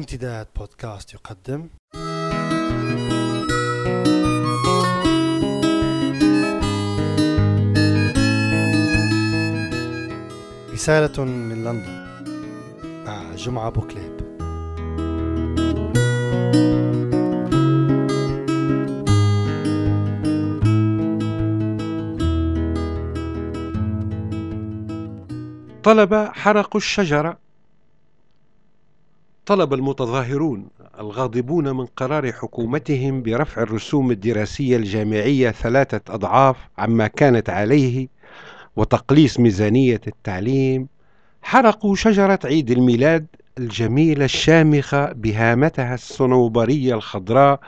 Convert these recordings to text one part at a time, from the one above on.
امتداد بودكاست يقدم. رسالة من لندن. مع جمعة بوكليب. طلب حرقوا الشجرة. طلب المتظاهرون الغاضبون من قرار حكومتهم برفع الرسوم الدراسية الجامعية ثلاثة أضعاف عما كانت عليه وتقليص ميزانية التعليم. حرقوا شجرة عيد الميلاد الجميلة الشامخة بهامتها الصنوبرية الخضراء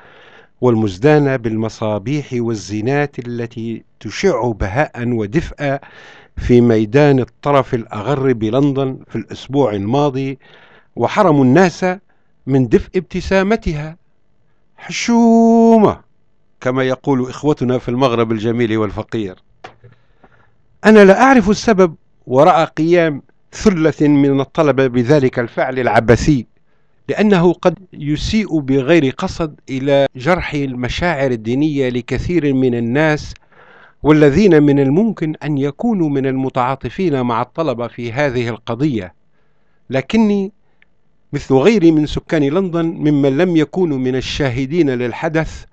والمزدانة بالمصابيح والزينات التي تشع بهاء ودفءا في ميدان الطرف الأغر بلندن في الأسبوع الماضي. وحرموا الناس من دفء ابتسامتها حشومة كما يقول إخوتنا في المغرب الجميل والفقير. أنا لا أعرف السبب وراء قيام ثلة من الطلبة بذلك الفعل العبثي لأنه قد يسيء بغير قصد إلى جرح المشاعر الدينية لكثير من الناس والذين من الممكن أن يكونوا من المتعاطفين مع الطلبة في هذه القضية. لكني مثل غيري من سكان لندن ممن لم يكونوا من الشاهدين للحدث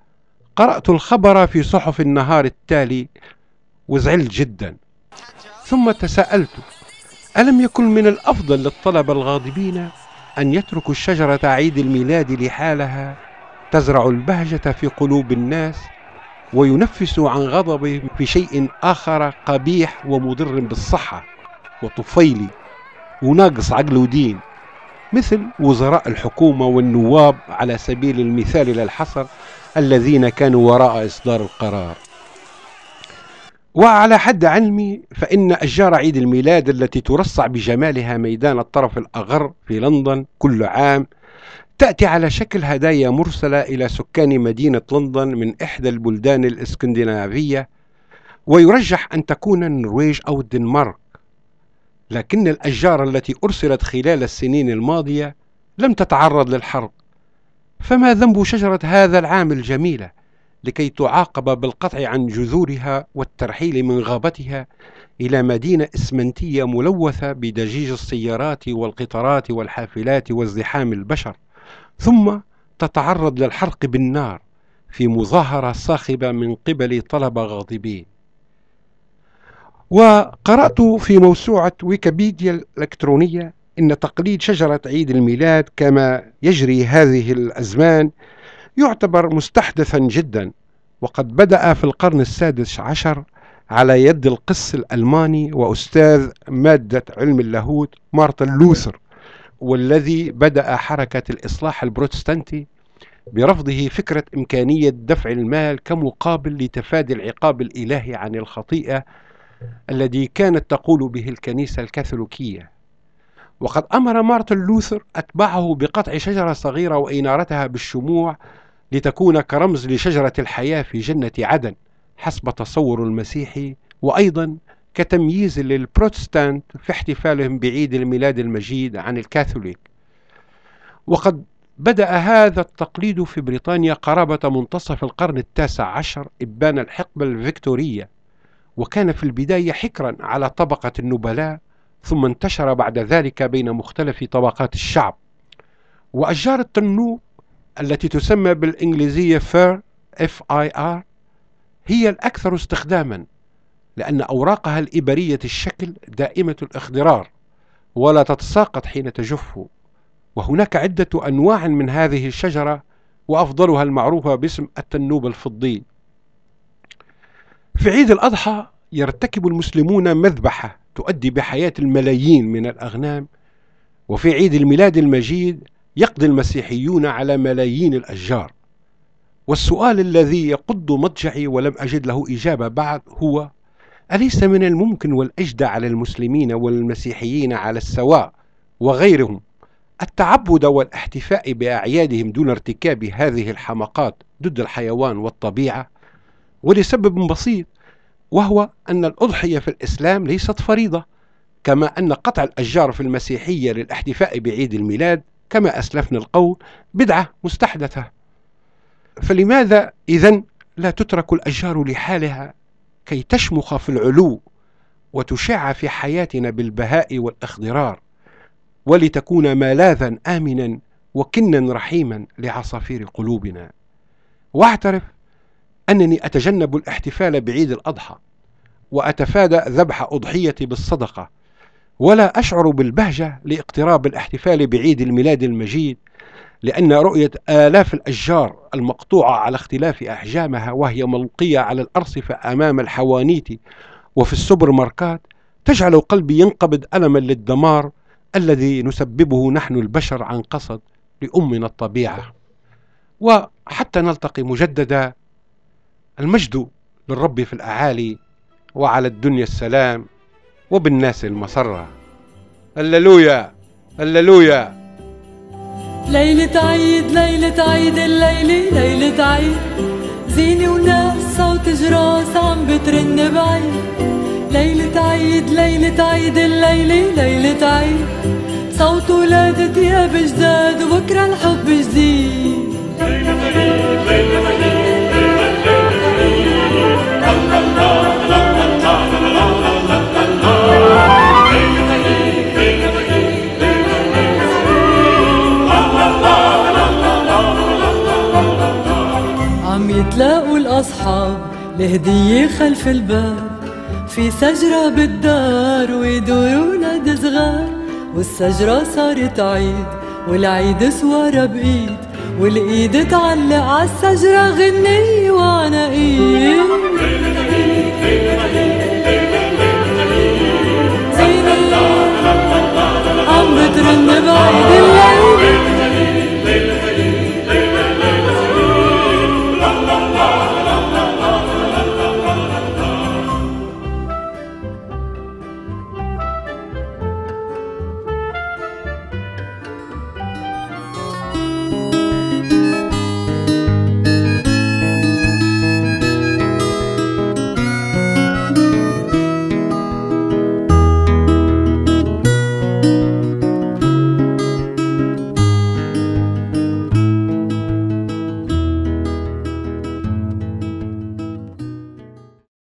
قرأت الخبر في صحف النهار التالي وزعلت جدا. ثم تساءلت ألم يكن من الأفضل للطلبة الغاضبين أن يتركوا الشجرة عيد الميلاد لحالها تزرع البهجة في قلوب الناس وينفسوا عن غضبهم في شيء آخر قبيح ومضر بالصحة. وطفيلي وناقص عقل ودين. مثل وزراء الحكومة والنواب على سبيل المثال للحصر الذين كانوا وراء إصدار القرار. وعلى حد علمي فإن أشجار عيد الميلاد التي ترصع بجمالها ميدان الطرف الأغر في لندن كل عام تأتي على شكل هدايا مرسلة إلى سكان مدينة لندن من إحدى البلدان الإسكندنافية ويرجح أن تكون النرويج أو الدنمارك. لكن الأشجار التي أرسلت خلال السنين الماضية لم تتعرض للحرب. فما ذنب شجرة هذا العام الجميلة لكي تعاقب بالقطع عن جذورها والترحيل من غابتها إلى مدينة إسمنتية ملوثة بدجيج السيارات والقطارات والحافلات وازدحام البشر ثم تتعرض للحرق بالنار في مظاهرة صاخبة من قبل طلبة غاضبين. وقرأت في موسوعة ويكيبيديا الإلكترونية إن تقليد شجرة عيد الميلاد كما يجري هذه الأزمان يعتبر مستحدثا جدا وقد بدأ في القرن السادس عشر على يد القس الألماني وأستاذ مادة علم اللاهوت مارتن لوثر والذي بدأ حركة الإصلاح البروتستانتي برفضه فكرة إمكانية دفع المال كمقابل لتفادي العقاب الإلهي عن الخطيئة الذي كانت تقول به الكنيسة الكاثوليكية. وقد أمر مارتن لوثر أتباعه بقطع شجرة صغيرة وإنارتها بالشموع لتكون كرمز لشجرة الحياة في جنة عدن حسب تصور المسيحي وأيضا كتمييز للبروتستانت في احتفالهم بعيد الميلاد المجيد عن الكاثوليك. وقد بدأ هذا التقليد في بريطانيا قرابة منتصف القرن التاسع عشر إبان الحقبة الفيكتورية. وكان في البداية حكرا على طبقة النبلاء ثم انتشر بعد ذلك بين مختلف طبقات الشعب. وأشجار التنوب التي تسمى بالإنجليزية فير F I R هي الأكثر استخداما لأن أوراقها الإبرية الشكل دائمة الإخضرار ولا تتساقط حين تجف. وهناك عدة أنواع من هذه الشجرة وأفضلها المعروفة باسم التنوب الفضي. في عيد الأضحى يرتكب المسلمون مذبحة تودي بحياة الملايين من الأغنام وفي عيد الميلاد المجيد يقضي المسيحيون على ملايين الأشجار. والسؤال الذي يقض مضجعي ولم أجد له إجابة بعد هو أليس من الممكن والأجدى على المسلمين والمسيحيين على السواء وغيرهم التعبد والاحتفاء بأعيادهم دون ارتكاب هذه الحمقات ضد الحيوان والطبيعة؟ ولسبب بسيط وهو أن الأضحية في الإسلام ليست فريضة كما أن قطع الأشجار في المسيحية للاحتفاء بعيد الميلاد كما أسلفنا القول بدعة مستحدثة. فلماذا إذا لا تترك الأشجار لحالها كي تشمخ في العلو وتشع في حياتنا بالبهاء والإخضرار ولتكون ملاذا آمنا وكنا رحيما لعصافير قلوبنا؟ واعترف أنني أتجنب الاحتفال بعيد الأضحى وأتفادى ذبح أضحيتي بالصدقة ولا أشعر بالبهجة لاقتراب الاحتفال بعيد الميلاد المجيد لأن رؤية آلاف الأشجار المقطوعة على اختلاف أحجامها وهي ملقية على الأرصفة أمام الحوانيت وفي السوبر ماركات تجعل قلبي ينقبض ألما للدمار الذي نسببه نحن البشر عن قصد لأمنا الطبيعة. وحتى نلتقي مجددا المجد للرب في الأعالي وعلى الدنيا السلام وبالناس المسرة. هللويا هللويا. ليلة عيد ليلة عيد الليلة ليلة عيد. زينة وناس صوت جراس عم بترن بعيد. ليلة عيد ليلة عيد الليلة ليلة عيد. صوت ولادة ثياب جداد وبكرة الحب الأصحاب لهدية خلف الباب في سجرة بالدار ويدوروا ولاد صغار. والسجرة صارت عيد والعيد سوارة بإيد والإيد تعلق عالسجرة غنية وعناقيد